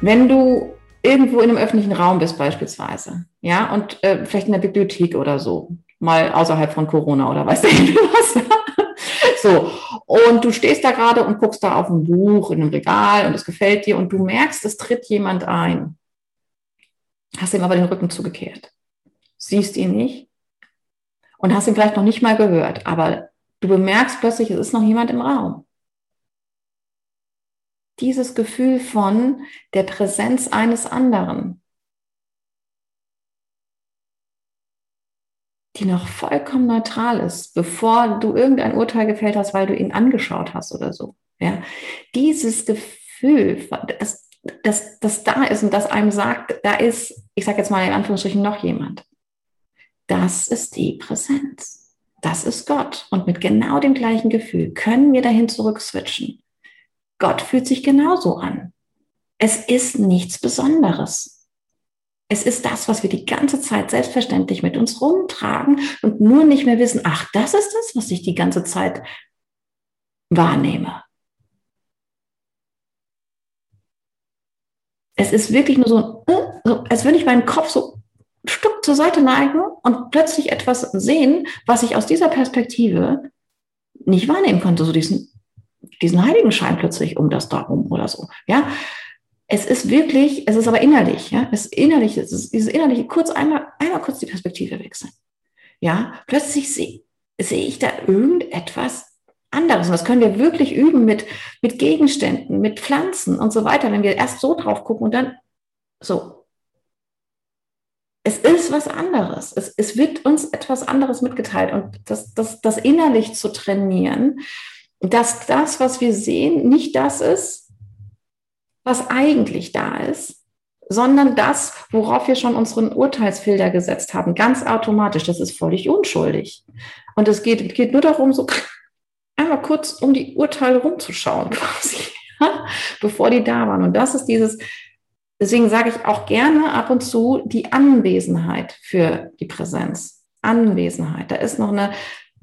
Wenn du irgendwo in einem öffentlichen Raum bist beispielsweise, ja, und äh, vielleicht in der Bibliothek oder so, mal außerhalb von Corona oder weiß ich was. so, und du stehst da gerade und guckst da auf ein Buch in einem Regal und es gefällt dir und du merkst, es tritt jemand ein. Hast ihm aber den Rücken zugekehrt. Siehst ihn nicht und hast ihn vielleicht noch nicht mal gehört, aber du bemerkst plötzlich, es ist noch jemand im Raum dieses Gefühl von der Präsenz eines anderen, die noch vollkommen neutral ist, bevor du irgendein Urteil gefällt hast, weil du ihn angeschaut hast oder so. Ja, dieses Gefühl, das, das, das da ist und das einem sagt, da ist, ich sage jetzt mal in Anführungsstrichen, noch jemand. Das ist die Präsenz. Das ist Gott. Und mit genau dem gleichen Gefühl können wir dahin zurück switchen. Gott fühlt sich genauso an. Es ist nichts Besonderes. Es ist das, was wir die ganze Zeit selbstverständlich mit uns rumtragen und nur nicht mehr wissen, ach, das ist das, was ich die ganze Zeit wahrnehme. Es ist wirklich nur so, äh, als würde ich meinen Kopf so ein Stück zur Seite neigen und plötzlich etwas sehen, was ich aus dieser Perspektive nicht wahrnehmen konnte. So diesen diesen Heiligenschein plötzlich um das darum oder so. Ja, es ist wirklich, es ist aber innerlich, ja, es ist innerlich, es ist dieses innerliche, kurz einmal, einmal kurz die Perspektive wechseln. Ja, plötzlich sehe sehe ich da irgendetwas anderes. Und das können wir wirklich üben mit, mit Gegenständen, mit Pflanzen und so weiter, wenn wir erst so drauf gucken und dann so. Es ist was anderes. Es, es wird uns etwas anderes mitgeteilt. Und das, das, das innerlich zu trainieren, dass das, was wir sehen, nicht das ist, was eigentlich da ist, sondern das, worauf wir schon unseren Urteilsfilter gesetzt haben, ganz automatisch. Das ist völlig unschuldig. Und es geht, geht nur darum, so einmal kurz um die Urteile rumzuschauen, quasi, bevor die da waren. Und das ist dieses, deswegen sage ich auch gerne ab und zu die Anwesenheit für die Präsenz. Anwesenheit. Da ist noch eine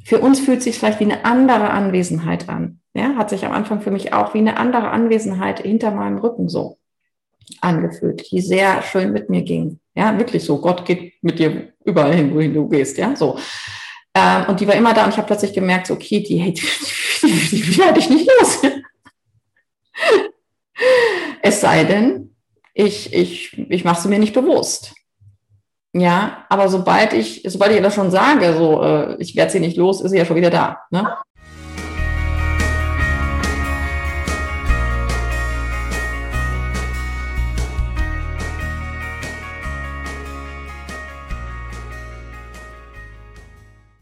für uns fühlt sich vielleicht wie eine andere Anwesenheit an. Ja, hat sich am Anfang für mich auch wie eine andere Anwesenheit hinter meinem Rücken so angefühlt, die sehr schön mit mir ging. Ja, wirklich so. Gott geht mit dir überall hin, wohin du gehst. Ja, so. Ähm, und die war immer da und ich habe plötzlich gemerkt, so, okay, die, die, die, die werde ich nicht los. es sei denn, ich, ich, ich mache sie mir nicht bewusst. Ja, aber sobald ich, sobald ich das schon sage, so, äh, ich werde sie nicht los, ist sie ja schon wieder da. Ne?